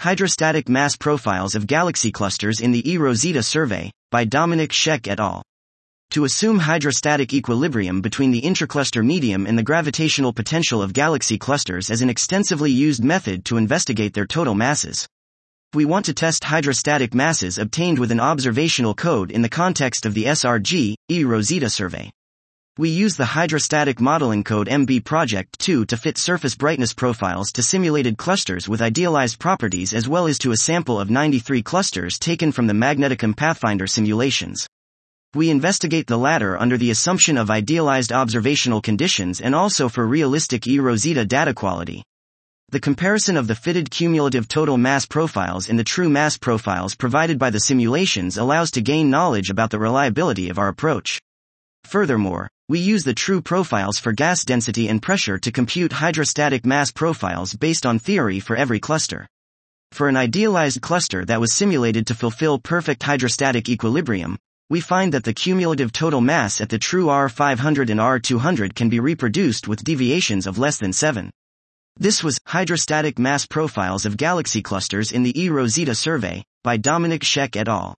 Hydrostatic Mass Profiles of Galaxy Clusters in the eROSITA Survey, by Dominik Scheck et al. To assume hydrostatic equilibrium between the intracluster medium and the gravitational potential of galaxy clusters as an extensively used method to investigate their total masses. We want to test hydrostatic masses obtained with an observational code in the context of the SRG, eROSITA survey. We use the hydrostatic modeling code MB Project 2 to fit surface brightness profiles to simulated clusters with idealized properties as well as to a sample of 93 clusters taken from the Magneticum Pathfinder simulations. We investigate the latter under the assumption of idealized observational conditions and also for realistic eROSITA data quality. The comparison of the fitted cumulative total mass profiles and the true mass profiles provided by the simulations allows to gain knowledge about the reliability of our approach. Furthermore, we use the true profiles for gas density and pressure to compute hydrostatic mass profiles based on theory for every cluster. For an idealized cluster that was simulated to fulfill perfect hydrostatic equilibrium, we find that the cumulative total mass at the true R500 and R200 can be reproduced with deviations of less than 7. This was Hydrostatic Mass Profiles of Galaxy Clusters in the eROSITA Survey by Dominik Scheck et al.